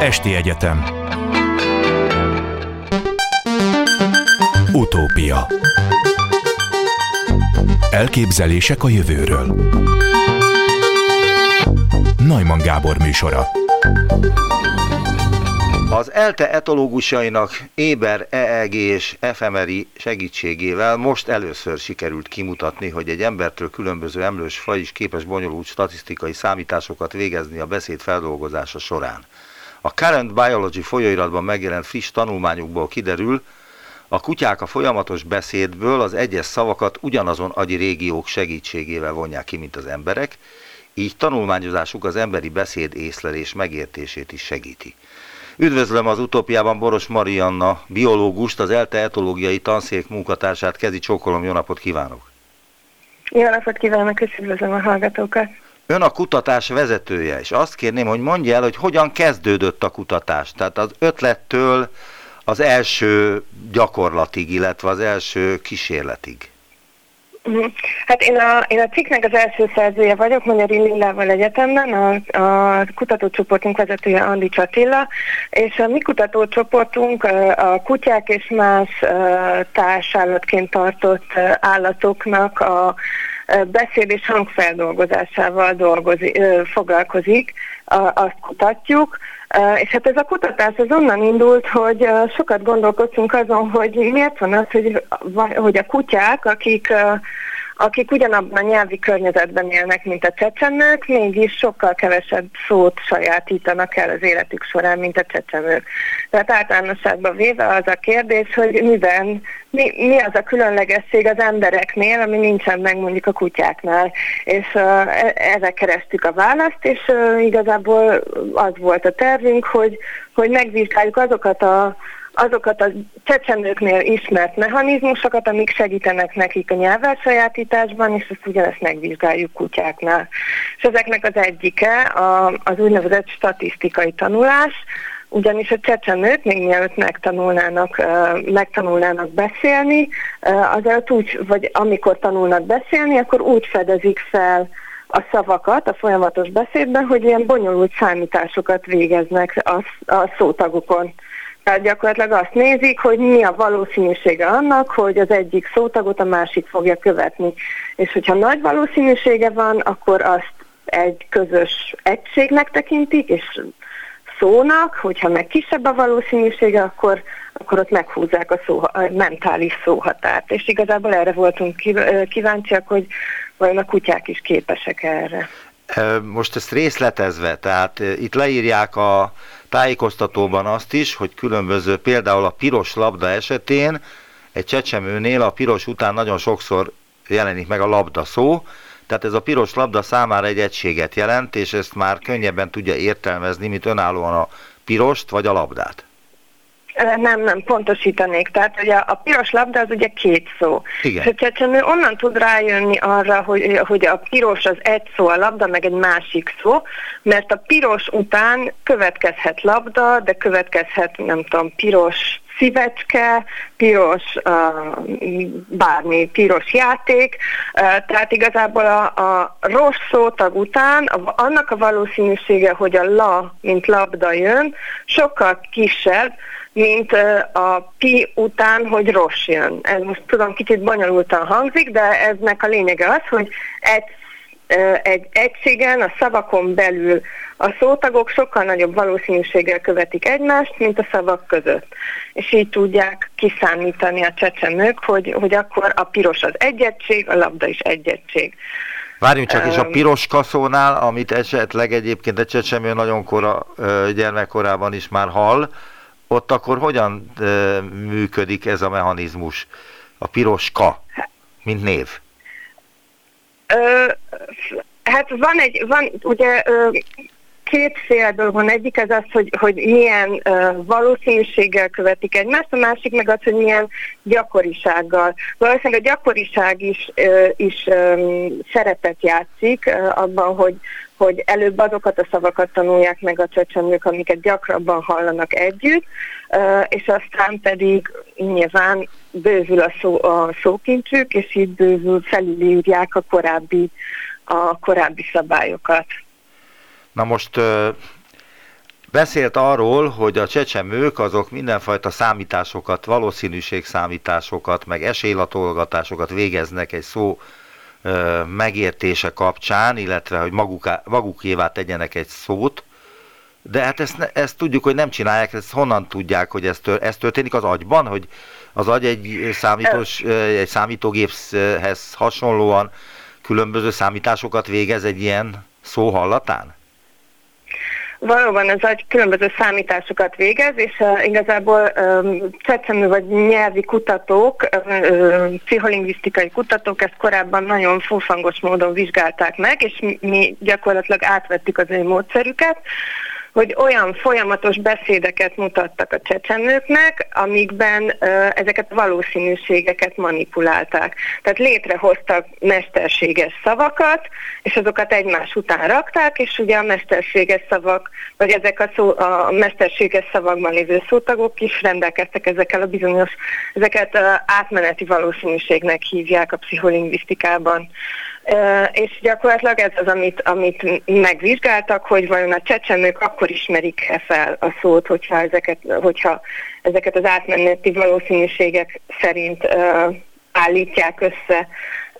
Esti Egyetem. Utópia. Elképzelések a jövőről. Najman Gábor műsora. Az ELTE etológusainak Éber, EEG és FMRI segítségével most először sikerült kimutatni, hogy egy embertől különböző emlős faj is képes bonyolult statisztikai számításokat végezni a beszéd feldolgozása során. A Current Biology folyóiratban megjelent friss tanulmányukból kiderül, a kutyák a folyamatos beszédből az egyes szavakat ugyanazon agyi régiók segítségével vonják ki, mint az emberek, így tanulmányozásuk az emberi beszéd észlelés megértését is segíti. Üdvözlöm az utópiában Boros Marianna, biológust, az ELTE etológiai tanszék munkatársát. Kezi csókolom, jó napot kívánok! Jó napot kívánok, és üdvözlöm a hallgatókat! Ön a kutatás vezetője, és azt kérném, hogy mondja el, hogy hogyan kezdődött a kutatás. Tehát az ötlettől az első gyakorlatig, illetve az első kísérletig. Mhm. Hát én a, én a cikknek az első szerzője vagyok, Magyari Lillával Egyetemben, a, a kutatócsoportunk vezetője Andi Csatilla, és a mi kutatócsoportunk a kutyák és más társállatként tartott állatoknak a beszéd és hangfeldolgozásával dolgozik, foglalkozik, azt kutatjuk, és hát ez a kutatás az onnan indult, hogy sokat gondolkoztunk azon, hogy miért van az, hogy, hogy a kutyák, akik akik ugyanabban a nyelvi környezetben élnek, mint a csecsemők, mégis sokkal kevesebb szót sajátítanak el az életük során, mint a csecsemők. Tehát általánosságban véve az a kérdés, hogy miben, mi, mi az a különlegesség az embereknél, ami nincsen meg mondjuk a kutyáknál. És uh, ezek kerestük a választ, és uh, igazából az volt a tervünk, hogy, hogy megvizsgáljuk azokat a azokat a csecsemőknél ismert mechanizmusokat, amik segítenek nekik a nyelvelsajátításban, és ezt ugyanezt megvizsgáljuk kutyáknál. És ezeknek az egyike a, az úgynevezett statisztikai tanulás, ugyanis a csecsemők még mielőtt megtanulnának, megtanulnának beszélni, azért úgy, vagy amikor tanulnak beszélni, akkor úgy fedezik fel a szavakat a folyamatos beszédben, hogy ilyen bonyolult számításokat végeznek a, a szótagokon. Tehát gyakorlatilag azt nézik, hogy mi a valószínűsége annak, hogy az egyik szótagot a másik fogja követni. És hogyha nagy valószínűsége van, akkor azt egy közös egységnek tekintik, és szónak, hogyha meg kisebb a valószínűsége, akkor, akkor ott meghúzzák a, szó, a mentális szóhatárt. És igazából erre voltunk kíváncsiak, hogy vajon a kutyák is képesek erre. Most ezt részletezve, tehát itt leírják a tájékoztatóban azt is, hogy különböző, például a piros labda esetén egy csecsemőnél a piros után nagyon sokszor jelenik meg a labda szó, tehát ez a piros labda számára egy egységet jelent, és ezt már könnyebben tudja értelmezni, mint önállóan a pirost vagy a labdát. Nem, nem, pontosítanék. Tehát ugye a piros labda az ugye két szó. Igen. És a csecsemő onnan tud rájönni arra, hogy, hogy a piros az egy szó, a labda meg egy másik szó, mert a piros után következhet labda, de következhet, nem tudom, piros szívecske, piros uh, bármi, piros játék, uh, tehát igazából a, a rossz szótag után a, annak a valószínűsége, hogy a la, mint labda jön, sokkal kisebb, mint a pi után, hogy rossz jön. Ez most tudom, kicsit bonyolultan hangzik, de eznek a lényege az, hogy egy, egy egységen, a szavakon belül a szótagok sokkal nagyobb valószínűséggel követik egymást, mint a szavak között. És így tudják kiszámítani a csecsemők, hogy, hogy akkor a piros az egy egység, a labda is egy egység. Várjunk csak, és a piros kaszónál, amit esetleg egyébként a csecsemő nagyon kora gyermekkorában is már hall, ott akkor hogyan e, működik ez a mechanizmus, a piros ka, mint név? Ö, hát van egy, van ugye ö, kétféle dolog van. Egyik az az, hogy, hogy milyen uh, valószínűséggel követik egymást, a másik meg az, hogy milyen gyakorisággal. Valószínűleg a gyakoriság is, uh, is um, szerepet játszik uh, abban, hogy, hogy előbb azokat a szavakat tanulják meg a csecsemők, amiket gyakrabban hallanak együtt, és aztán pedig nyilván bővül a, szó, a szókincsük, és így bővül, felülírják a korábbi, a korábbi szabályokat. Na most beszélt arról, hogy a csecsemők azok mindenfajta számításokat, valószínűségszámításokat, meg esélylatolgatásokat végeznek egy szó megértése kapcsán, illetve hogy maguk, magukévá tegyenek egy szót, de hát ezt, ezt tudjuk, hogy nem csinálják, ezt honnan tudják, hogy ez, tör, ez történik az agyban, hogy az agy egy, számítós, egy számítógéphez hasonlóan különböző számításokat végez egy ilyen szó hallatán? Valóban az agy különböző számításokat végez, és uh, igazából um, csecsemő vagy nyelvi kutatók, uh, pszicholingvisztikai kutatók ezt korábban nagyon fúfangos módon vizsgálták meg, és mi, mi gyakorlatilag átvettük az ő módszerüket, hogy olyan folyamatos beszédeket mutattak a csecsemőknek, amikben ezeket a valószínűségeket manipulálták. Tehát létrehoztak mesterséges szavakat, és azokat egymás után rakták, és ugye a mesterséges szavak, vagy ezek a, szó, a mesterséges szavakban lévő szótagok is rendelkeztek ezekkel a bizonyos, ezeket átmeneti valószínűségnek hívják a pszicholingvisztikában. És gyakorlatilag ez az, amit, amit megvizsgáltak, hogy vajon a csecsemők akkor ismerik-e fel a szót, hogyha ezeket, hogyha ezeket az átmeneti valószínűségek szerint uh, állítják össze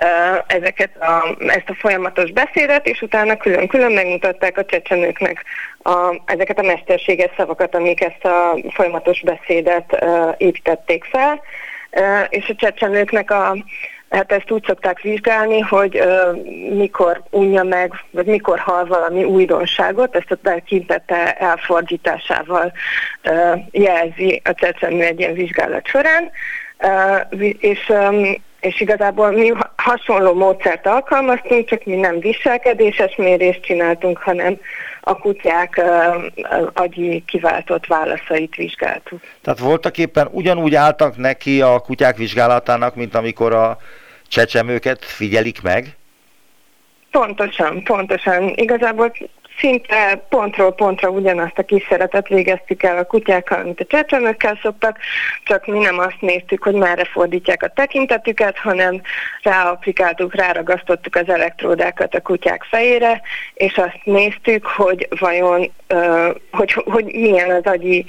uh, ezeket a, ezt a folyamatos beszédet, és utána külön-külön megmutatták a csecsemőknek a, ezeket a mesterséges szavakat, amik ezt a folyamatos beszédet uh, építették fel, és a csecsemőknek a Hát ezt úgy szokták vizsgálni, hogy uh, mikor unja meg, vagy mikor hal valami újdonságot, ezt a tekintete elfordításával uh, jelzi a csecsemő egy ilyen vizsgálat során, uh, és, um, és igazából mi hasonló módszert alkalmaztunk, csak mi nem viselkedéses mérést csináltunk, hanem a kutyák agyi kiváltott válaszait vizsgáltuk. Tehát voltak éppen ugyanúgy álltak neki a kutyák vizsgálatának, mint amikor a csecsemőket figyelik meg? Pontosan, pontosan. Igazából szinte pontról pontra ugyanazt a kísérletet végeztük el a kutyákkal, mint a csecsemőkkel szoktak, csak mi nem azt néztük, hogy merre fordítják a tekintetüket, hanem ráaplikáltuk, ráragasztottuk az elektródákat a kutyák fejére, és azt néztük, hogy vajon, hogy, hogy milyen az agyi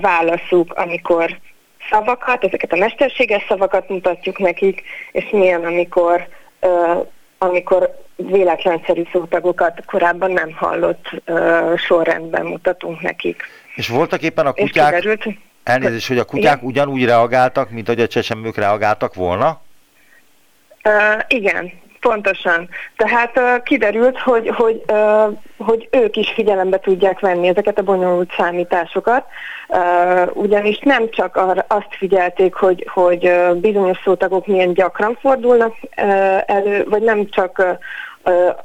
válaszuk, amikor szavakat, ezeket a mesterséges szavakat mutatjuk nekik, és milyen, amikor, amikor véletlenszerű szótagokat korábban nem hallott uh, sorrendben mutatunk nekik. És voltak éppen a kutyák, kiderült, elnézést, hogy a kutyák igen? ugyanúgy reagáltak, mint hogy a csecsemők reagáltak volna? Uh, igen, Pontosan. Tehát uh, kiderült, hogy, hogy, uh, hogy ők is figyelembe tudják venni ezeket a bonyolult számításokat, uh, ugyanis nem csak arra azt figyelték, hogy, hogy uh, bizonyos szótagok milyen gyakran fordulnak uh, elő, vagy nem csak uh,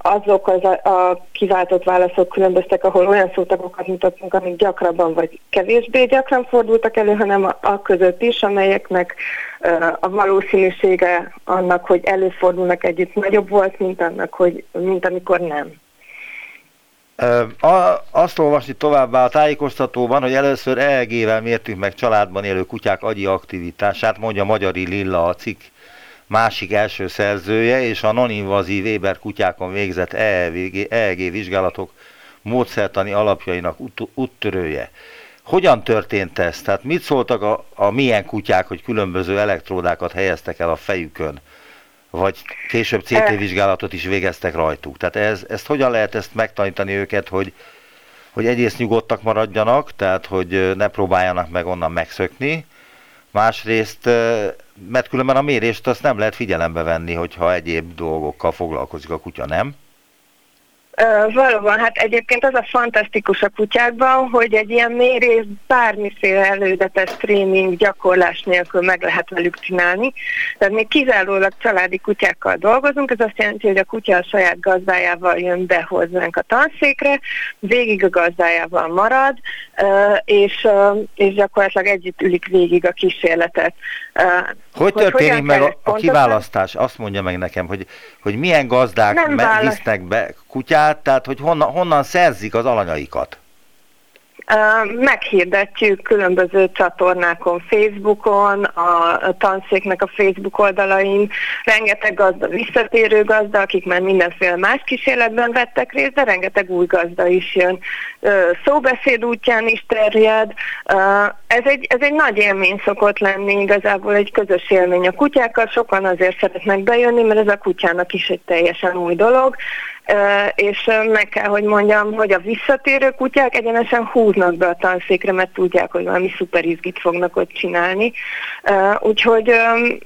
azok az a, kiváltott válaszok különböztek, ahol olyan szótagokat mutattunk, amik gyakrabban vagy kevésbé gyakran fordultak elő, hanem a, a között is, amelyeknek a valószínűsége annak, hogy előfordulnak együtt nagyobb volt, mint annak, hogy mint amikor nem. A, azt olvasni továbbá a tájékoztatóban, hogy először EEG-vel mértük meg családban élő kutyák agyi aktivitását, mondja Magyari Lilla a cikk másik első szerzője, és a non-invazív Weber kutyákon végzett EEG, EEG vizsgálatok módszertani alapjainak ut- úttörője. Hogyan történt ez? Tehát mit szóltak a, a milyen kutyák, hogy különböző elektródákat helyeztek el a fejükön? Vagy később CT vizsgálatot is végeztek rajtuk. Tehát ez, ezt hogyan lehet ezt megtanítani őket, hogy, hogy egyrészt nyugodtak maradjanak, tehát hogy ne próbáljanak meg onnan megszökni, másrészt, mert különben a mérést azt nem lehet figyelembe venni, hogyha egyéb dolgokkal foglalkozik a kutya, nem? Valóban, hát egyébként az a fantasztikus a kutyákban, hogy egy ilyen mérés bármiféle előzetes tréning, gyakorlás nélkül meg lehet velük csinálni. Tehát mi kizárólag családi kutyákkal dolgozunk, ez azt jelenti, hogy a kutya a saját gazdájával jön be hozzánk a tanszékre, végig a gazdájával marad, és, és gyakorlatilag együtt ülik végig a kísérletet. Hogy, hogy történik meg a, a kiválasztás? Azt mondja meg nekem, hogy, hogy milyen gazdák visznek be kutyát, tehát hogy honnan, honnan szerzik az alanyaikat? Meghirdetjük különböző csatornákon, Facebookon, a tanszéknek a Facebook oldalain, rengeteg gazda, visszatérő gazda, akik már mindenféle más kísérletben vettek részt, de rengeteg új gazda is jön. Szóbeszéd útján is terjed. Ez egy, ez egy nagy élmény szokott lenni, igazából egy közös élmény a kutyákkal. Sokan azért szeretnek bejönni, mert ez a kutyának is egy teljesen új dolog és meg kell, hogy mondjam, hogy a visszatérő kutyák egyenesen húznak be a tanszékre, mert tudják, hogy valami szuper izgit fognak ott csinálni. Úgyhogy,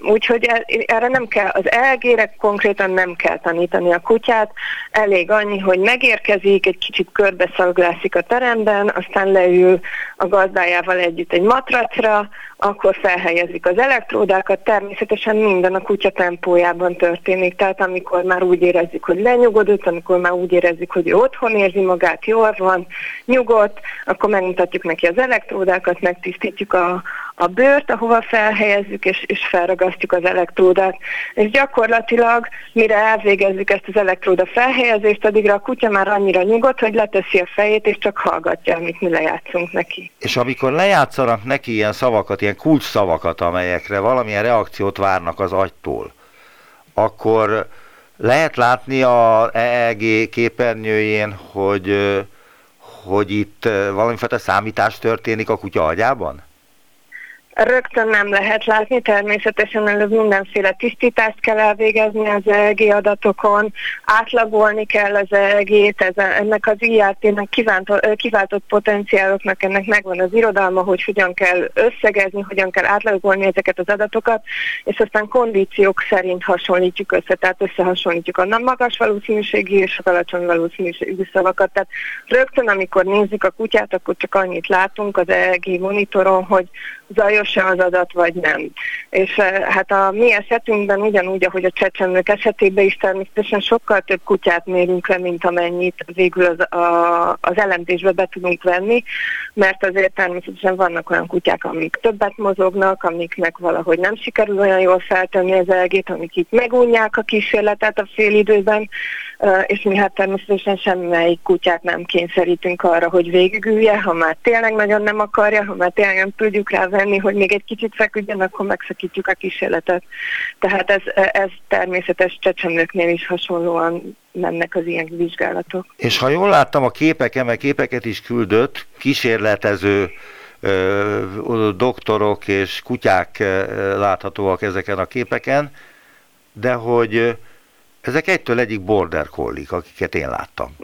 úgyhogy erre nem kell, az elgére konkrétan nem kell tanítani a kutyát, elég annyi, hogy megérkezik, egy kicsit körbeszalglászik a teremben, aztán leül a gazdájával együtt egy matracra, akkor felhelyezik az elektródákat, természetesen minden a kutya tempójában történik, tehát amikor már úgy érezzük, hogy lenyugodott, amikor már úgy érezzük, hogy otthon érzi magát, jól van, nyugodt, akkor megmutatjuk neki az elektródákat, megtisztítjuk a, a bőrt, ahova felhelyezzük és, és felragasztjuk az elektródát. És gyakorlatilag, mire elvégezzük ezt az elektróda felhelyezést, addigra a kutya már annyira nyugodt, hogy leteszi a fejét, és csak hallgatja, amit mi lejátszunk neki. És amikor lejátszanak neki ilyen szavakat, ilyen kulcs szavakat, amelyekre valamilyen reakciót várnak az agytól, akkor lehet látni a EEG képernyőjén, hogy, hogy itt valamifajta számítás történik a kutya agyában? Rögtön nem lehet látni, természetesen előbb mindenféle tisztítást kell elvégezni az EEG adatokon, átlagolni kell az EEG-t, ennek az IRT-nek kiváltott potenciáloknak ennek megvan az irodalma, hogy hogyan kell összegezni, hogyan kell átlagolni ezeket az adatokat, és aztán kondíciók szerint hasonlítjuk össze, tehát összehasonlítjuk a nem magas valószínűségi és a alacsony valószínűségű szavakat. Tehát rögtön, amikor nézzük a kutyát, akkor csak annyit látunk az EEG monitoron, hogy zajos-e az adat, vagy nem. És eh, hát a mi esetünkben ugyanúgy, ahogy a csecsemők esetében is természetesen sokkal több kutyát mérünk le, mint amennyit végül az, a, az elemzésbe be tudunk venni, mert azért természetesen vannak olyan kutyák, amik többet mozognak, amiknek valahogy nem sikerül olyan jól feltenni az elgét, amik itt megunják a kísérletet a félidőben, és mi hát természetesen semmelyik kutyát nem kényszerítünk arra, hogy végigülje, ha már tényleg nagyon nem akarja, ha már tényleg nem tudjuk rá venni, hogy még egy kicsit feküdjön, akkor megszakítjuk a kísérletet. Tehát ez, ez természetes csecsemőknél is hasonlóan mennek az ilyen vizsgálatok. És ha jól láttam a képeken, mert képeket is küldött, kísérletező ö, doktorok és kutyák láthatóak ezeken a képeken, de hogy ezek egytől egyik border collie akiket én láttam.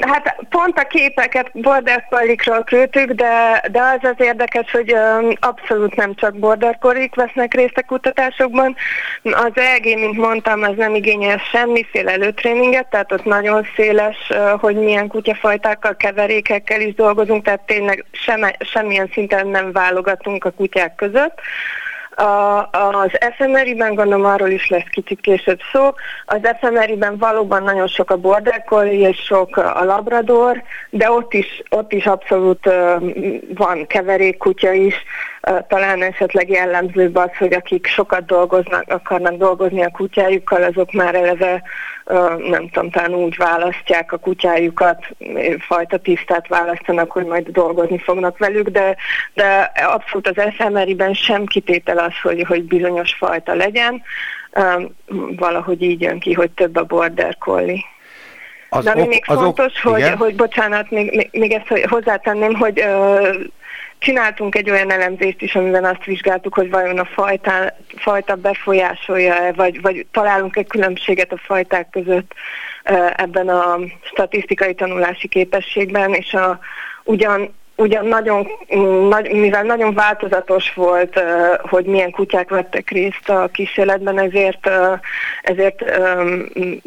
Hát pont a képeket border collie küldtük, de, de az az érdekes, hogy abszolút nem csak border collie vesznek részt a kutatásokban. Az EG, mint mondtam, az nem igényel semmiféle előtréninget, tehát ott nagyon széles, hogy milyen kutyafajtákkal, keverékekkel is dolgozunk, tehát tényleg sem, semmilyen szinten nem válogatunk a kutyák között. A, az efemeriben, gondolom arról is lesz kicsit később szó, az efemeriben valóban nagyon sok a border collie és sok a labrador, de ott is, ott is abszolút van keverékkutya is, talán esetleg jellemzőbb az, hogy akik sokat dolgoznak, akarnak dolgozni a kutyájukkal, azok már eleve nem tudom, talán úgy választják a kutyájukat, fajta tisztát választanak, hogy majd dolgozni fognak velük, de, de abszolút az efemeriben sem kitétel az, hogy, hogy bizonyos fajta legyen. Valahogy így jön ki, hogy több a border collie. Az De ami ok, még fontos, ok, hogy, hogy bocsánat, még, még, még ezt hogy hozzátenném, hogy uh, Csináltunk egy olyan elemzést is, amiben azt vizsgáltuk, hogy vajon a fajta, fajta befolyásolja-e, vagy, vagy találunk egy különbséget a fajták között ebben a statisztikai tanulási képességben, és a, ugyan ugyan nagyon, nagy, mivel nagyon változatos volt, hogy milyen kutyák vettek részt a kísérletben, ezért, ezért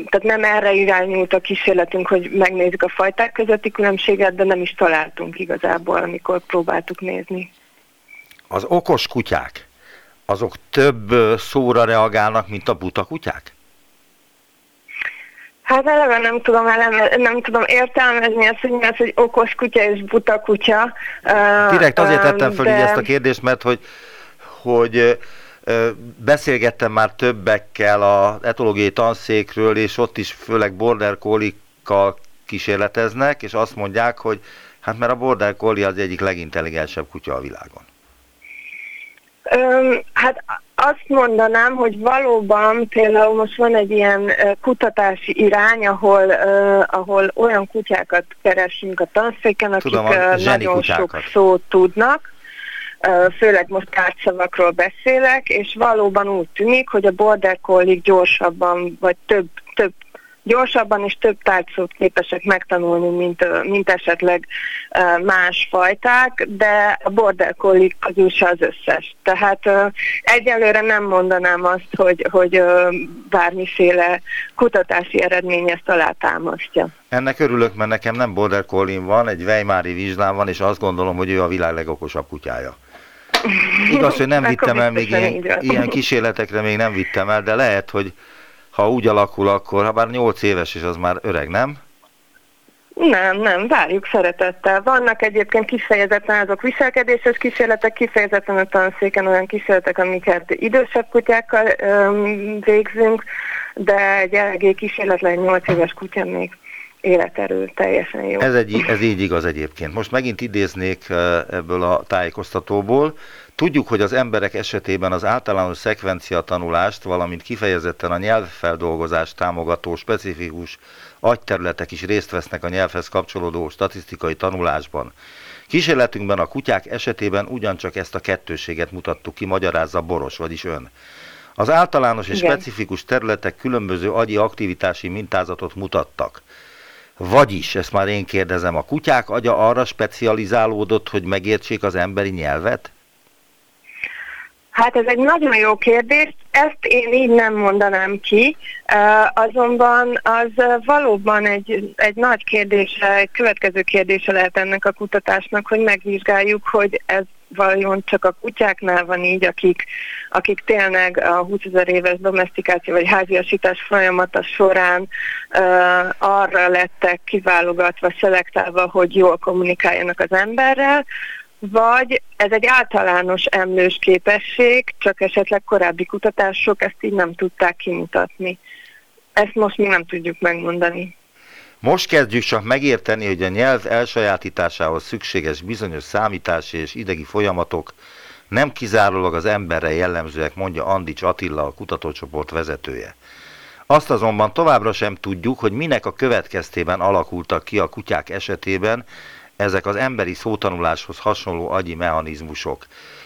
tehát nem erre irányult a kísérletünk, hogy megnézzük a fajták közötti különbséget, de nem is találtunk igazából, amikor próbáltuk nézni. Az okos kutyák, azok több szóra reagálnak, mint a buta kutyák? Hát eleve nem tudom, eleme, nem tudom értelmezni azt, hogy mi az, hogy okos kutya és buta kutya. Direkt azért tettem föl de... ezt a kérdést, mert hogy, hogy beszélgettem már többekkel az etológiai tanszékről, és ott is főleg border collie kísérleteznek, és azt mondják, hogy hát mert a Border Collie az egyik legintelligensebb kutya a világon. Öm, hát azt mondanám, hogy valóban például most van egy ilyen kutatási irány, ahol, uh, ahol olyan kutyákat keresünk a tanszéken, akik Tudom, uh, nagyon kutyákat. sok szót tudnak, uh, főleg most tárgyszavakról beszélek, és valóban úgy tűnik, hogy a border collie gyorsabban, vagy több, több gyorsabban és több tárgyszót képesek megtanulni, mint, mint esetleg más fajták, de a border collie közül se az összes. Tehát egyelőre nem mondanám azt, hogy, hogy bármiféle kutatási eredmény ezt alátámasztja. Ennek örülök, mert nekem nem border collie van, egy Weimári vizslám van, és azt gondolom, hogy ő a világ legokosabb kutyája. Igaz, hogy nem vittem el még ilyen, ilyen kísérletekre, még nem vittem el, de lehet, hogy ha úgy alakul, akkor, ha bár 8 éves és az már öreg, nem? Nem, nem, várjuk szeretettel. Vannak egyébként kifejezetten azok viselkedéses kísérletek, kifejezetten a tanszéken olyan kísérletek, amiket idősebb kutyákkal öm, végzünk, de egy eléggé kísérletlen 8 éves kutya még életerő teljesen jó. Ez, egy, ez így igaz egyébként. Most megint idéznék ebből a tájékoztatóból. Tudjuk, hogy az emberek esetében az általános szekvencia tanulást, valamint kifejezetten a nyelvfeldolgozást támogató specifikus agyterületek is részt vesznek a nyelvhez kapcsolódó statisztikai tanulásban. Kísérletünkben a kutyák esetében ugyancsak ezt a kettőséget mutattuk ki, magyarázza Boros, vagyis ön. Az általános és Igen. specifikus területek különböző agyi aktivitási mintázatot mutattak. Vagyis, ezt már én kérdezem, a kutyák agya arra specializálódott, hogy megértsék az emberi nyelvet? Hát ez egy nagyon jó kérdés, ezt én így nem mondanám ki, azonban az valóban egy, egy nagy kérdése, egy következő kérdése lehet ennek a kutatásnak, hogy megvizsgáljuk, hogy ez vajon csak a kutyáknál van így, akik, akik tényleg a 20 ezer éves domestikáció vagy háziasítás folyamata során uh, arra lettek kiválogatva, szelektálva, hogy jól kommunikáljanak az emberrel, vagy ez egy általános emlős képesség, csak esetleg korábbi kutatások ezt így nem tudták kimutatni. Ezt most mi nem tudjuk megmondani. Most kezdjük csak megérteni, hogy a nyelv elsajátításához szükséges bizonyos számítási és idegi folyamatok nem kizárólag az emberre jellemzőek, mondja Andics Attila, a kutatócsoport vezetője. Azt azonban továbbra sem tudjuk, hogy minek a következtében alakultak ki a kutyák esetében ezek az emberi szótanuláshoz hasonló agyi mechanizmusok.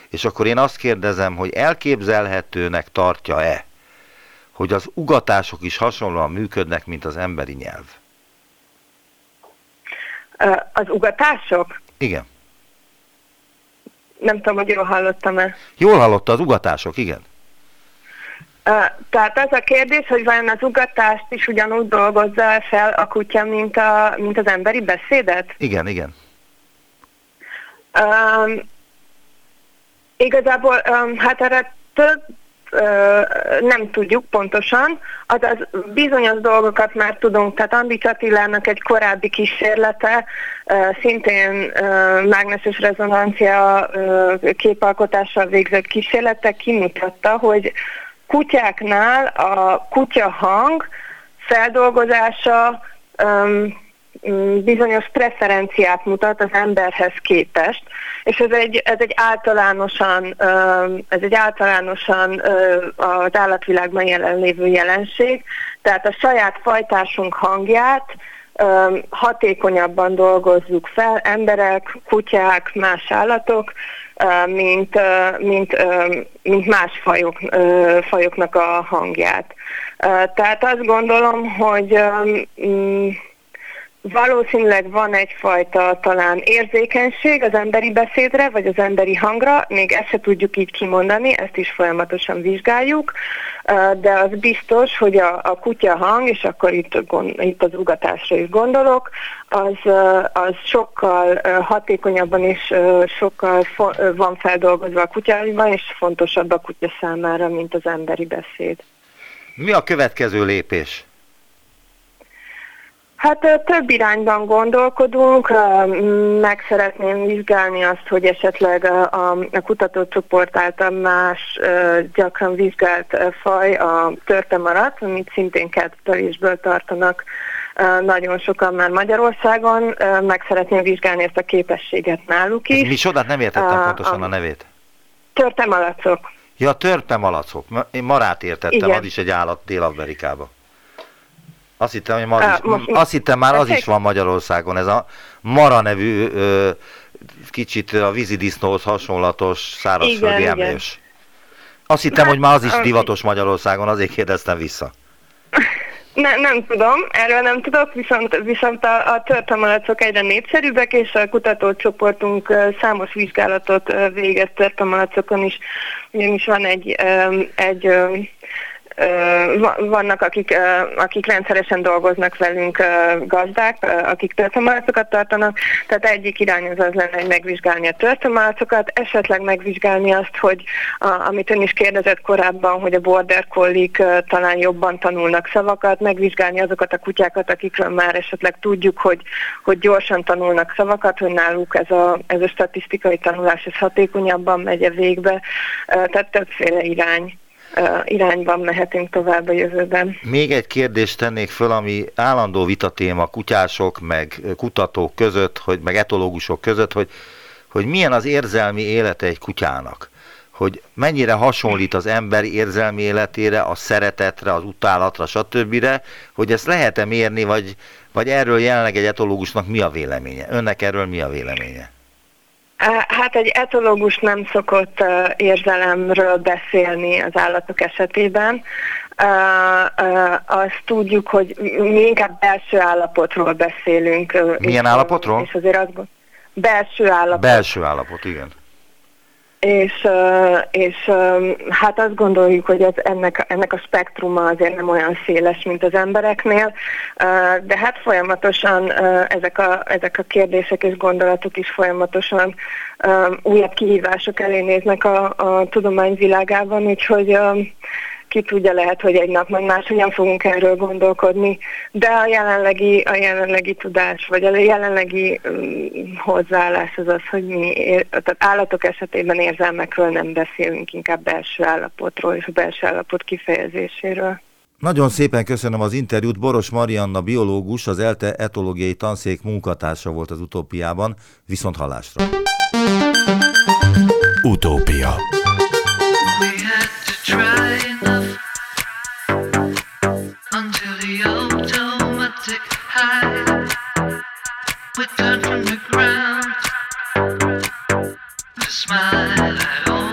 És akkor én azt kérdezem, hogy elképzelhetőnek tartja-e, hogy az ugatások is hasonlóan működnek, mint az emberi nyelv? Az ugatások? Igen. Nem tudom, hogy jól hallottam-e. Jól hallotta az ugatások, igen. Tehát az a kérdés, hogy vajon az ugatást is ugyanúgy dolgozza fel a kutya, mint, a, mint az emberi beszédet? Igen, igen. Um, igazából, um, hát erre több nem tudjuk pontosan, azaz bizonyos dolgokat már tudunk, tehát Andi Attilának egy korábbi kísérlete, szintén mágneses rezonancia képalkotással végzett kísérlete kimutatta, hogy kutyáknál a kutya hang feldolgozása bizonyos preferenciát mutat az emberhez képest, és ez egy, ez egy általánosan, ez egy általánosan az állatvilágban jelenlévő jelenség, tehát a saját fajtásunk hangját hatékonyabban dolgozzuk fel, emberek, kutyák, más állatok, mint, mint, mint más fajok, fajoknak a hangját. Tehát azt gondolom, hogy mm, Valószínűleg van egyfajta talán érzékenység az emberi beszédre, vagy az emberi hangra, még ezt se tudjuk így kimondani, ezt is folyamatosan vizsgáljuk, de az biztos, hogy a, a kutya hang, és akkor itt, itt az ugatásra is gondolok, az, az sokkal hatékonyabban és sokkal van feldolgozva a kutyában, és fontosabb a kutya számára, mint az emberi beszéd. Mi a következő lépés? Hát több irányban gondolkodunk, meg szeretném vizsgálni azt, hogy esetleg a, a kutatócsoport által más gyakran vizsgált faj a törte maradt, amit szintén kertelésből tartanak nagyon sokan már Magyarországon, meg szeretném vizsgálni ezt a képességet náluk is. Mi csodát nem értettem uh, pontosan a, a nevét. Törpemalacok. Ja, törpemalacok. Én marát értettem, Igen. az is egy állat Dél-Amerikában. Azt hittem, hogy ma is, most, azt hittem már az is van Magyarországon, ez a Mara nevű ö, kicsit a vízidisznóhoz hasonlatos szárazföldi emlős. Azt hittem, hogy már az is divatos Magyarországon, azért kérdeztem vissza. Ne, nem tudom, erről nem tudok, viszont, viszont a, a törpemalacok egyre népszerűbbek, és a kutatócsoportunk számos vizsgálatot végez törpemalacokon is, ugyanis van egy, egy vannak, akik, akik rendszeresen dolgoznak velünk gazdák, akik történelmatokat tartanak, tehát egyik irány az az lenne, hogy megvizsgálni a történelmatokat, esetleg megvizsgálni azt, hogy a, amit ön is kérdezett korábban, hogy a border collik talán jobban tanulnak szavakat, megvizsgálni azokat a kutyákat, akikről már esetleg tudjuk, hogy, hogy gyorsan tanulnak szavakat, hogy náluk ez a, ez a statisztikai tanulás ez hatékonyabban megy a végbe, tehát többféle irány irányban mehetünk tovább a jövőben. Még egy kérdést tennék föl, ami állandó vitatéma kutyások, meg kutatók között, hogy, meg etológusok között, hogy, hogy milyen az érzelmi élete egy kutyának hogy mennyire hasonlít az emberi érzelmi életére, a szeretetre, az utálatra, stb., hogy ezt lehet-e mérni, vagy, vagy erről jelenleg egy etológusnak mi a véleménye? Önnek erről mi a véleménye? Hát egy etológus nem szokott érzelemről beszélni az állatok esetében. Azt tudjuk, hogy mi inkább belső állapotról beszélünk. Milyen állapotról? És azért azt belső állapot. Belső állapot, igen és, és hát azt gondoljuk, hogy ez, ennek, ennek a spektruma azért nem olyan széles, mint az embereknél, de hát folyamatosan ezek a, ezek a kérdések és gondolatok is folyamatosan újabb kihívások elé néznek a, a tudomány világában, úgyhogy ki tudja, lehet, hogy egy nap majd máshogyan fogunk erről gondolkodni, de a jelenlegi, a jelenlegi tudás, vagy a jelenlegi um, hozzáállás az az, hogy mi ér, tehát állatok esetében érzelmekről nem beszélünk, inkább belső állapotról és a belső állapot kifejezéséről. Nagyon szépen köszönöm az interjút. Boros Marianna, biológus, az ELTE etológiai tanszék munkatársa volt az utópiában. Viszont hallásra! Utópia with dirt from the ground. The smile I own.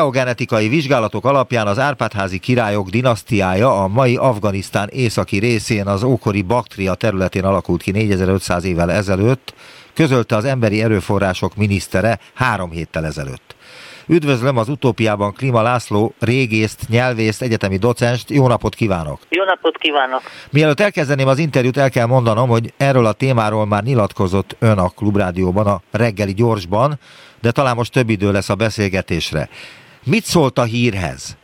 Archeogenetikai vizsgálatok alapján az Árpádházi királyok dinasztiája a mai Afganisztán északi részén az ókori Baktria területén alakult ki 4500 évvel ezelőtt, közölte az emberi erőforrások minisztere három héttel ezelőtt. Üdvözlöm az utópiában Klima László, régészt, nyelvészt, egyetemi docenst. Jó napot kívánok! Jó napot kívánok! Mielőtt elkezdeném az interjút, el kell mondanom, hogy erről a témáról már nyilatkozott ön a Klubrádióban, a reggeli gyorsban, de talán most több idő lesz a beszélgetésre. Mit szólt a hírhez?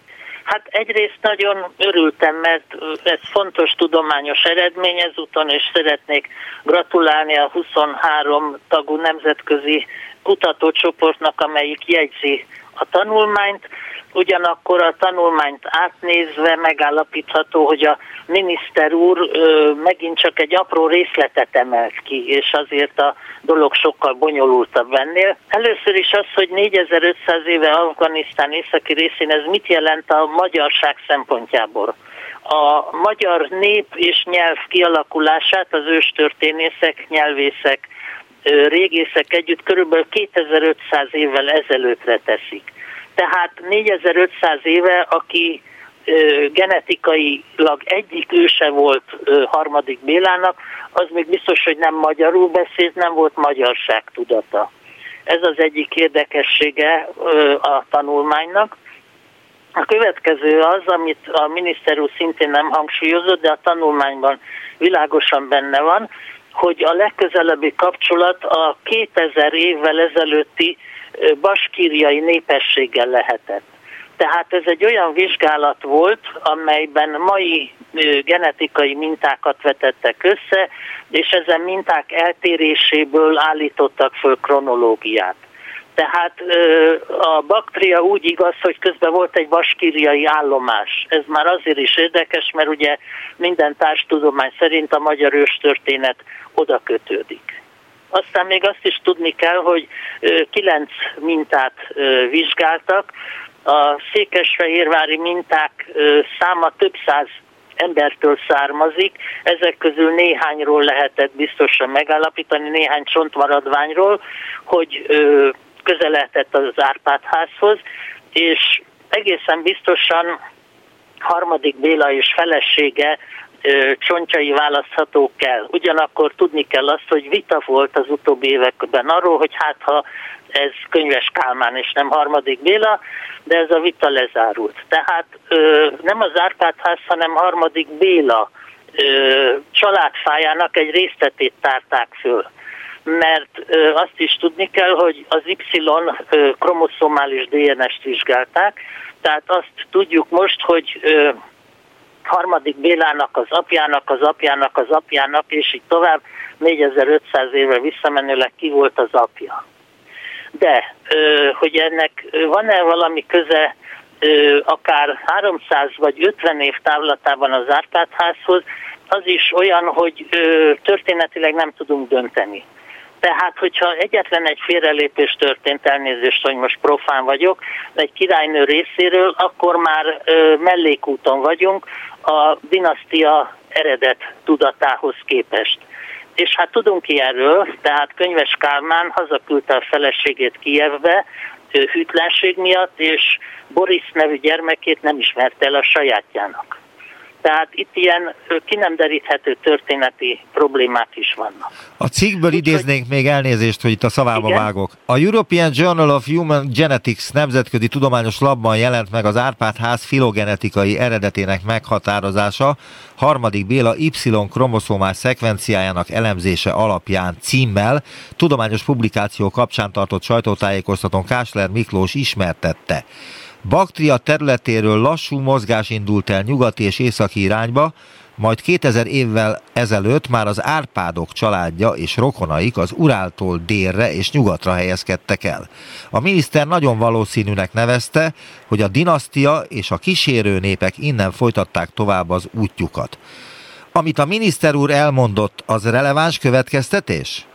Hát egyrészt nagyon örültem, mert ez fontos tudományos eredmény ezúton, és szeretnék gratulálni a 23 tagú nemzetközi kutatócsoportnak, amelyik jegyzi a tanulmányt. Ugyanakkor a tanulmányt átnézve megállapítható, hogy a miniszter úr ö, megint csak egy apró részletet emelt ki, és azért a dolog sokkal bonyolultabb ennél. Először is az, hogy 4500 éve Afganisztán északi részén ez mit jelent a magyarság szempontjából a magyar nép és nyelv kialakulását az őstörténészek, nyelvészek, régészek együtt körülbelül 2500 évvel ezelőttre teszik. Tehát 4500 éve, aki genetikailag egyik őse volt harmadik Bélának, az még biztos, hogy nem magyarul beszélt, nem volt magyarság tudata. Ez az egyik érdekessége a tanulmánynak. A következő az, amit a miniszter úr szintén nem hangsúlyozott, de a tanulmányban világosan benne van, hogy a legközelebbi kapcsolat a 2000 évvel ezelőtti baskíriai népességgel lehetett. Tehát ez egy olyan vizsgálat volt, amelyben mai genetikai mintákat vetettek össze, és ezen minták eltéréséből állítottak föl kronológiát. Tehát a baktria úgy igaz, hogy közben volt egy baskíriai állomás. Ez már azért is érdekes, mert ugye minden társtudomány szerint a magyar őstörténet oda kötődik. Aztán még azt is tudni kell, hogy kilenc mintát vizsgáltak. A székesfehérvári minták száma több száz embertől származik, ezek közül néhányról lehetett biztosan megállapítani, néhány csontmaradványról, hogy közeledett az Árpádházhoz, és egészen biztosan harmadik Béla és felesége csontjai választhatók el. Ugyanakkor tudni kell azt, hogy vita volt az utóbbi években arról, hogy hát ha ez könyves Kálmán és nem harmadik Béla, de ez a vita lezárult. Tehát nem az Árpádház, hanem harmadik Béla ö, családfájának egy részletét tárták föl mert azt is tudni kell, hogy az Y kromoszomális DNS-t vizsgálták, tehát azt tudjuk most, hogy harmadik Bélának, az apjának, az apjának, az apjának, és így tovább 4500 évre visszamenőleg ki volt az apja. De, hogy ennek van-e valami köze akár 300 vagy 50 év távlatában az Árpádházhoz, az is olyan, hogy történetileg nem tudunk dönteni. Tehát, hogyha egyetlen egy félrelépés történt, elnézést, hogy most profán vagyok, egy királynő részéről, akkor már mellékúton vagyunk, a dinasztia eredet tudatához képest. És hát tudunk ilyenről, tehát Könyves Kálmán hazaküldte a feleségét Kijevbe, hűtlenség miatt, és Boris nevű gyermekét nem ismerte el a sajátjának. Tehát itt ilyen ki nem deríthető történeti problémák is vannak. A cikkből Úgy, idéznénk hogy... még elnézést, hogy itt a szavába igen? vágok. A European Journal of Human Genetics nemzetközi tudományos labban jelent meg az Árpád ház filogenetikai eredetének meghatározása, harmadik Béla Y-kromoszómás szekvenciájának elemzése alapján címmel tudományos publikáció kapcsán tartott sajtótájékoztatón Kásler Miklós ismertette. Baktria területéről lassú mozgás indult el nyugati és északi irányba, majd 2000 évvel ezelőtt már az Árpádok családja és rokonaik az Uráltól délre és nyugatra helyezkedtek el. A miniszter nagyon valószínűnek nevezte, hogy a dinasztia és a kísérő népek innen folytatták tovább az útjukat. Amit a miniszter úr elmondott, az releváns következtetés?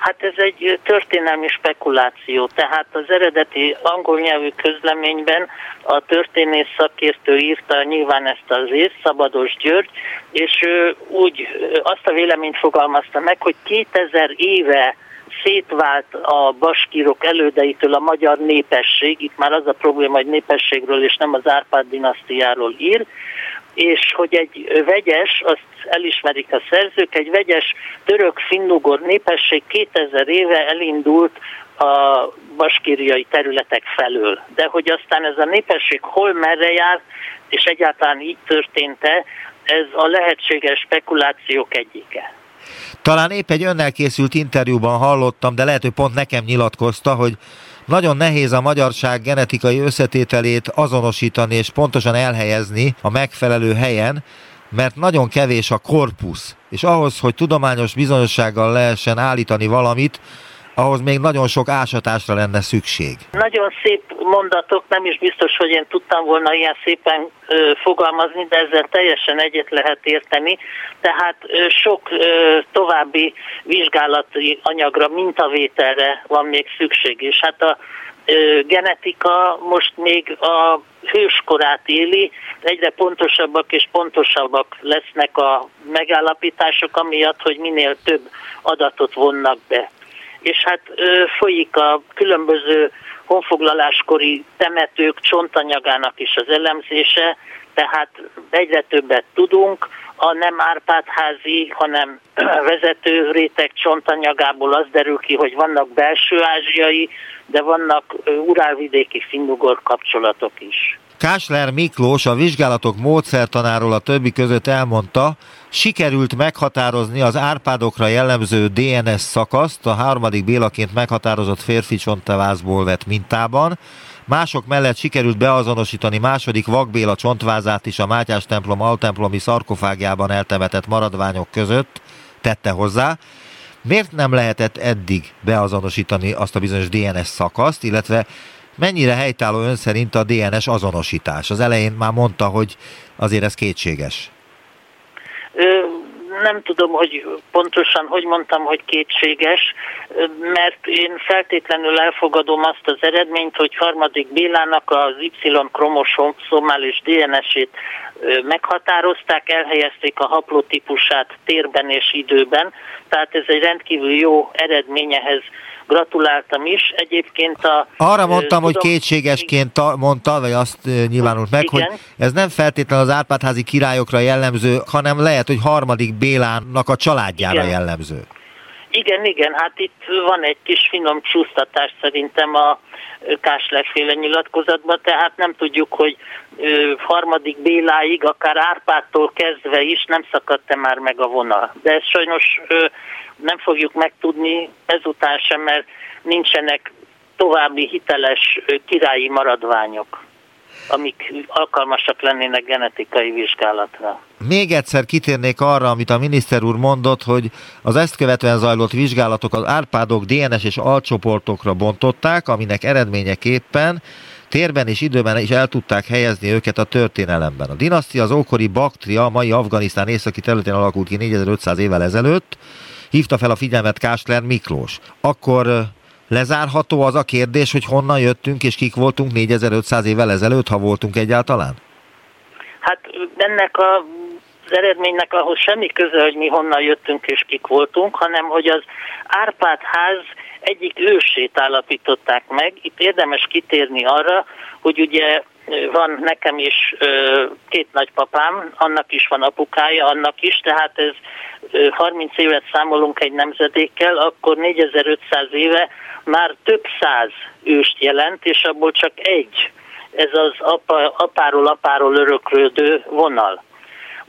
Hát ez egy történelmi spekuláció, tehát az eredeti angol nyelvű közleményben a történész szakértő írta nyilván ezt az észt, Szabados György, és ő úgy azt a véleményt fogalmazta meg, hogy 2000 éve szétvált a baskírok elődeitől a magyar népesség, itt már az a probléma, hogy népességről és nem az Árpád dinasztiáról ír, és hogy egy vegyes, azt elismerik a szerzők, egy vegyes török-finnugor népesség 2000 éve elindult a baskíriai területek felől. De hogy aztán ez a népesség hol merre járt, és egyáltalán így történt-e, ez a lehetséges spekulációk egyike. Talán épp egy önnel készült interjúban hallottam, de lehet, hogy pont nekem nyilatkozta, hogy nagyon nehéz a magyarság genetikai összetételét azonosítani és pontosan elhelyezni a megfelelő helyen, mert nagyon kevés a korpusz, és ahhoz, hogy tudományos bizonyossággal lehessen állítani valamit, ahhoz még nagyon sok ásatásra lenne szükség. Nagyon szép mondatok, nem is biztos, hogy én tudtam volna ilyen szépen ö, fogalmazni, de ezzel teljesen egyet lehet érteni. Tehát ö, sok ö, további vizsgálati anyagra, mintavételre van még szükség, és hát a genetika most még a hőskorát éli, egyre pontosabbak és pontosabbak lesznek a megállapítások, amiatt, hogy minél több adatot vonnak be és hát folyik a különböző honfoglaláskori temetők csontanyagának is az elemzése, tehát egyre többet tudunk, a nem Árpádházi, hanem vezető réteg csontanyagából az derül ki, hogy vannak belső ázsiai, de vannak urálvidéki finnugor kapcsolatok is. Kásler Miklós a vizsgálatok módszertanáról a többi között elmondta, sikerült meghatározni az árpádokra jellemző DNS szakaszt a harmadik Bélaként meghatározott férfi csontevázból vett mintában, Mások mellett sikerült beazonosítani második Vakbéla csontvázát is a Mátyás templom altemplomi szarkofágjában eltemetett maradványok között, tette hozzá. Miért nem lehetett eddig beazonosítani azt a bizonyos DNS szakaszt, illetve Mennyire helytálló ön szerint a DNS azonosítás? Az elején már mondta, hogy azért ez kétséges. Nem tudom, hogy pontosan hogy mondtam, hogy kétséges, mert én feltétlenül elfogadom azt az eredményt, hogy harmadik Bélának az Y-kromosomális DNS-ét meghatározták, elhelyezték a haplotípusát térben és időben, tehát ez egy rendkívül jó eredményehez gratuláltam is. Egyébként a... Arra mondtam, tudom, hogy kétségesként mondta, vagy azt nyilvánult meg, igen. hogy ez nem feltétlenül az Árpádházi királyokra jellemző, hanem lehet, hogy harmadik Bélának a családjára igen. jellemző. Igen, igen, hát itt van egy kis finom csúsztatás szerintem a Káslerféle nyilatkozatban, tehát nem tudjuk, hogy harmadik Béláig, akár Árpádtól kezdve is nem szakadt-e már meg a vonal. De ezt sajnos nem fogjuk megtudni ezután sem, mert nincsenek további hiteles királyi maradványok amik alkalmasak lennének genetikai vizsgálatra. Még egyszer kitérnék arra, amit a miniszter úr mondott, hogy az ezt követően zajlott vizsgálatok az árpádok DNS és alcsoportokra bontották, aminek eredményeképpen térben és időben is el tudták helyezni őket a történelemben. A dinasztia az ókori Baktria, mai Afganisztán északi területén alakult ki 4500 évvel ezelőtt, hívta fel a figyelmet Kásler Miklós. Akkor lezárható az a kérdés, hogy honnan jöttünk és kik voltunk 4500 évvel ezelőtt, ha voltunk egyáltalán? Hát ennek a az eredménynek ahhoz semmi köze, hogy mi honnan jöttünk és kik voltunk, hanem hogy az Árpád ház egyik ősét állapították meg. Itt érdemes kitérni arra, hogy ugye van nekem is két nagypapám, annak is van apukája, annak is, tehát ez 30 évet számolunk egy nemzedékkel, akkor 4500 éve már több száz őst jelent, és abból csak egy, ez az apa, apáról apáról öröklődő vonal.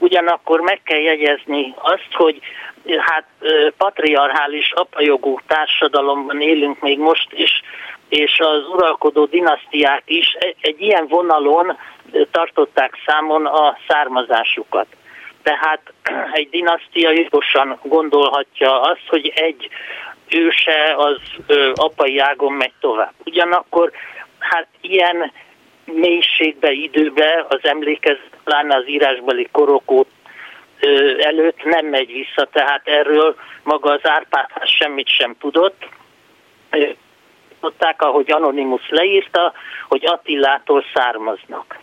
Ugyanakkor meg kell jegyezni azt, hogy hát patriarchális apajogú társadalomban élünk még most is, és az uralkodó dinasztiák is egy ilyen vonalon tartották számon a származásukat. Tehát egy dinasztia jogosan gondolhatja azt, hogy egy őse az apai ágon megy tovább. Ugyanakkor hát ilyen mélységbe, időbe az emlékezet, pláne az írásbeli korokót előtt nem megy vissza, tehát erről maga az Árpádház semmit sem tudott. Tudták, ahogy Anonymous leírta, hogy Attilától származnak.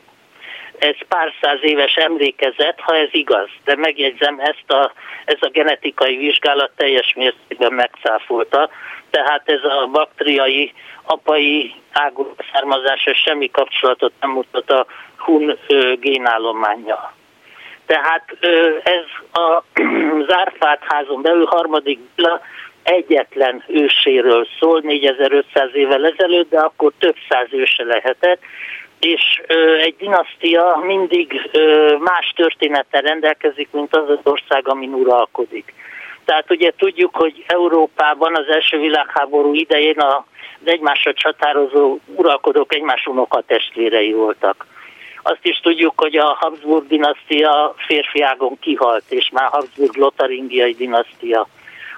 Ez pár száz éves emlékezet, ha ez igaz. De megjegyzem, ezt a, ez a genetikai vizsgálat teljes mértékben megcáfolta, tehát ez a baktriai apai ágú származása semmi kapcsolatot nem mutat a hun génállománya. Tehát ez a Zárfát házon belül harmadik egyetlen őséről szól, 4500 évvel ezelőtt, de akkor több száz őse lehetett, és ö, egy dinasztia mindig ö, más történettel rendelkezik, mint az az ország, amin uralkodik. Tehát ugye tudjuk, hogy Európában az első világháború idején az egymásra csatározó uralkodók egymás unokatestvérei voltak. Azt is tudjuk, hogy a Habsburg dinasztia férfiágon kihalt, és már Habsburg lotaringiai dinasztia.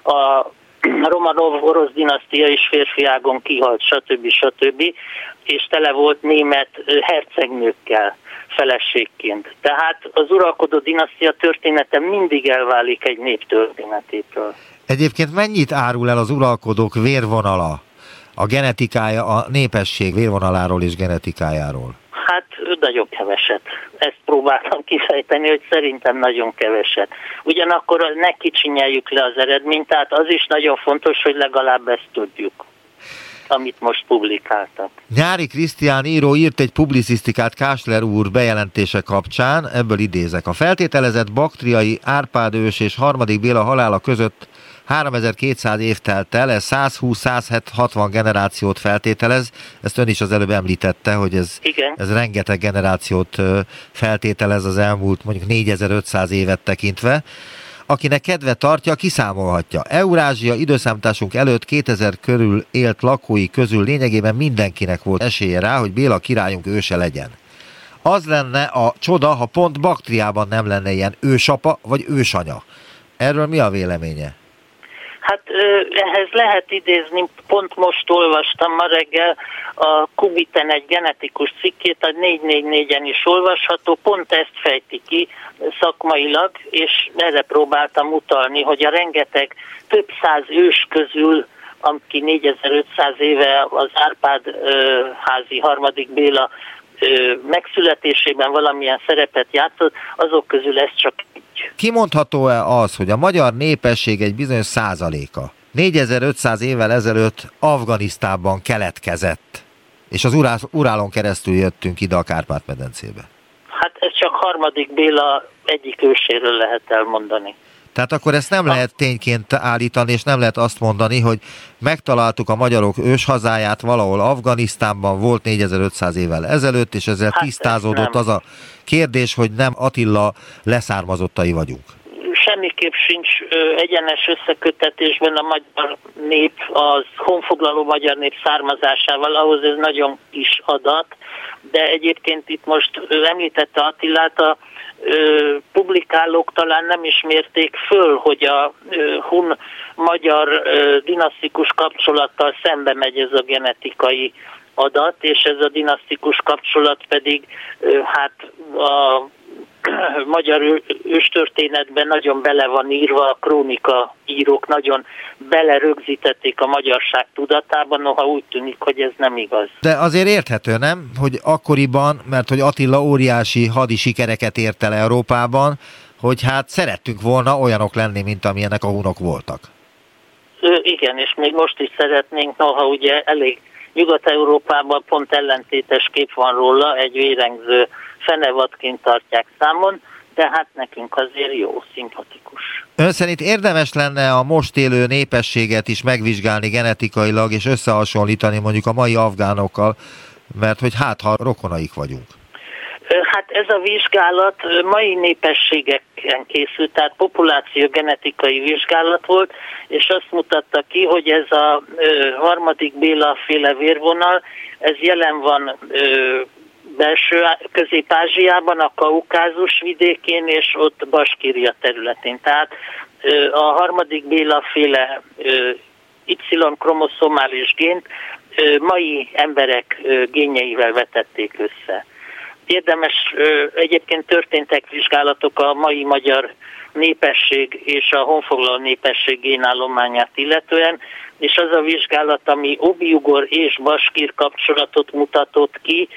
A Romanov orosz dinasztia is férfiágon kihalt, stb. stb. és tele volt német hercegnőkkel feleségként. Tehát az uralkodó dinasztia története mindig elválik egy nép történetétől. Egyébként mennyit árul el az uralkodók vérvonala, a genetikája, a népesség vérvonaláról és genetikájáról? Hát nagyon keveset. Ezt próbáltam kifejteni, hogy szerintem nagyon keveset. Ugyanakkor ne kicsinyeljük le az eredményt, tehát az is nagyon fontos, hogy legalább ezt tudjuk amit most publikáltak. Nyári Krisztián író írt egy publicisztikát Kásler úr bejelentése kapcsán, ebből idézek. A feltételezett baktriai Árpád ős és harmadik Béla halála között 3200 év telt el, ez 120-160 generációt feltételez, ezt ön is az előbb említette, hogy ez, Igen. ez rengeteg generációt feltételez az elmúlt mondjuk 4500 évet tekintve. Akinek kedve tartja, kiszámolhatja. Eurázsia időszámításunk előtt 2000 körül élt lakói közül lényegében mindenkinek volt esélye rá, hogy Béla királyunk őse legyen. Az lenne a csoda, ha pont Baktriában nem lenne ilyen ősapa vagy ősanya. Erről mi a véleménye? Ehhez lehet idézni, pont most olvastam ma reggel a Kubiten egy genetikus cikkét, a 444-en is olvasható, pont ezt fejti ki szakmailag, és erre próbáltam utalni, hogy a rengeteg több száz ős közül aki 4500 éve az Árpád házi harmadik Béla megszületésében valamilyen szerepet játszott, azok közül ez csak Kimondható-e az, hogy a magyar népesség egy bizonyos százaléka 4500 évvel ezelőtt Afganisztánban keletkezett, és az Urálon keresztül jöttünk ide a Kárpát-medencébe? Hát ez csak harmadik Béla egyik őséről lehet elmondani. Tehát akkor ezt nem lehet tényként állítani, és nem lehet azt mondani, hogy megtaláltuk a magyarok őshazáját valahol Afganisztánban, volt 4500 évvel ezelőtt, és ezzel hát tisztázódott az a kérdés, hogy nem Attila leszármazottai vagyunk. Semmiképp sincs egyenes összekötetésben a magyar nép, az honfoglaló magyar nép származásával, ahhoz ez nagyon kis adat, de egyébként itt most említette Attilát, a publikálók talán nem ismérték föl, hogy a hun magyar dinasztikus kapcsolattal szembe megy ez a genetikai adat, és ez a dinasztikus kapcsolat pedig hát a magyar őstörténetben nagyon bele van írva, a krónika írók nagyon belerögzítették a magyarság tudatában, noha úgy tűnik, hogy ez nem igaz. De azért érthető, nem? Hogy akkoriban, mert hogy Attila óriási hadi sikereket ért el Európában, hogy hát szerettünk volna olyanok lenni, mint amilyenek a hunok voltak. Ö, igen, és még most is szeretnénk, noha ugye elég Nyugat-Európában pont ellentétes kép van róla, egy vérengző fenevadként tartják számon, de hát nekünk azért jó, szimpatikus. Ön szerint érdemes lenne a most élő népességet is megvizsgálni genetikailag, és összehasonlítani mondjuk a mai afgánokkal, mert hogy hát ha rokonaik vagyunk. Hát ez a vizsgálat mai népességeken készült, tehát populáció genetikai vizsgálat volt, és azt mutatta ki, hogy ez a harmadik Béla féle vérvonal, ez jelen van belső Közép-Ázsiában, a Kaukázus vidékén és ott Baskíria területén. Tehát a harmadik Béla féle Y-kromoszomális gént mai emberek génjeivel vetették össze. Érdemes, egyébként történtek vizsgálatok a mai magyar népesség és a honfoglaló népesség génállományát illetően, és az a vizsgálat, ami obiugor és baskír kapcsolatot mutatott ki,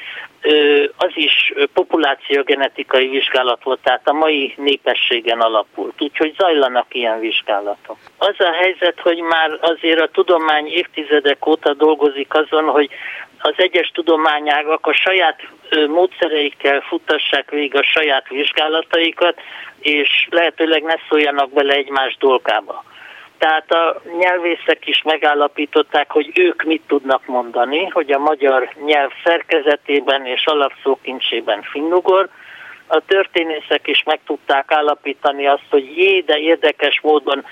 az is populációgenetikai vizsgálat volt, tehát a mai népességen alapult, úgyhogy zajlanak ilyen vizsgálatok. Az a helyzet, hogy már azért a tudomány évtizedek óta dolgozik azon, hogy az egyes tudományágak a saját módszereikkel futtassák végig a saját vizsgálataikat, és lehetőleg ne szóljanak bele egymás dolgába. Tehát a nyelvészek is megállapították, hogy ők mit tudnak mondani, hogy a magyar nyelv szerkezetében és alapszókincsében finnugor, a történészek is meg tudták állapítani azt, hogy jé, de érdekes módon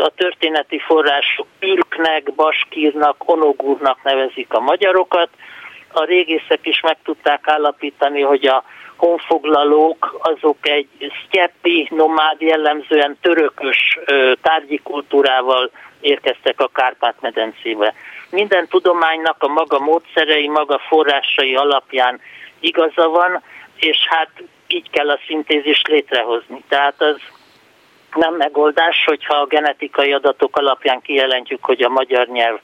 a történeti források ürknek, baskírnak, onogúrnak nevezik a magyarokat. A régészek is meg tudták állapítani, hogy a honfoglalók azok egy sztyeppi, nomád jellemzően törökös tárgyi kultúrával érkeztek a Kárpát-medencébe. Minden tudománynak a maga módszerei, maga forrásai alapján igaza van, és hát így kell a szintézist létrehozni. Tehát az nem megoldás, hogyha a genetikai adatok alapján kijelentjük, hogy a magyar nyelv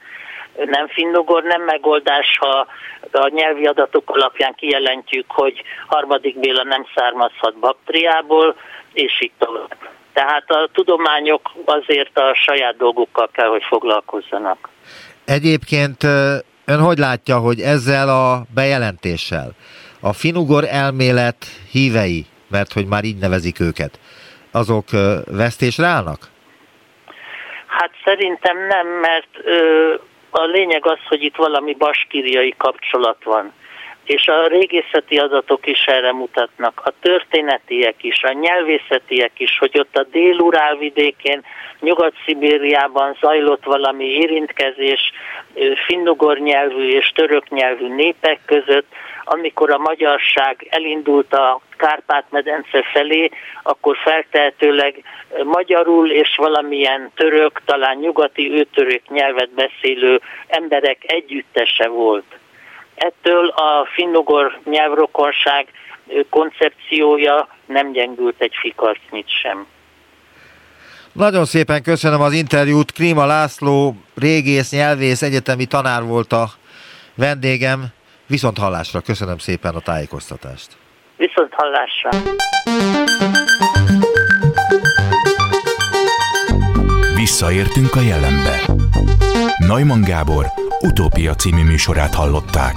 nem finnugor, nem megoldás, ha a nyelvi adatok alapján kijelentjük, hogy harmadik Béla nem származhat baktriából, és így tovább. Tehát a tudományok azért a saját dolgukkal kell, hogy foglalkozzanak. Egyébként ön hogy látja, hogy ezzel a bejelentéssel a finugor elmélet hívei, mert hogy már így nevezik őket, azok vesztésre állnak? Hát szerintem nem, mert ö, a lényeg az, hogy itt valami baskíriai kapcsolat van. És a régészeti adatok is erre mutatnak, a történetiek is, a nyelvészetiek is, hogy ott a dél vidékén, Nyugat-Szibériában zajlott valami érintkezés finnugor nyelvű és török nyelvű népek között, amikor a magyarság elindult a Kárpát-medence felé, akkor feltehetőleg magyarul és valamilyen török, talán nyugati őtörök nyelvet beszélő emberek együttese volt. Ettől a finnugor nyelvrokonság koncepciója nem gyengült egy fikarcnit sem. Nagyon szépen köszönöm az interjút. Klíma László, régész, nyelvész, egyetemi tanár volt a vendégem. Viszont hallásra, köszönöm szépen a tájékoztatást. Viszont hallásra. Visszaértünk a jelenbe. Neumann Gábor utópia című műsorát hallották.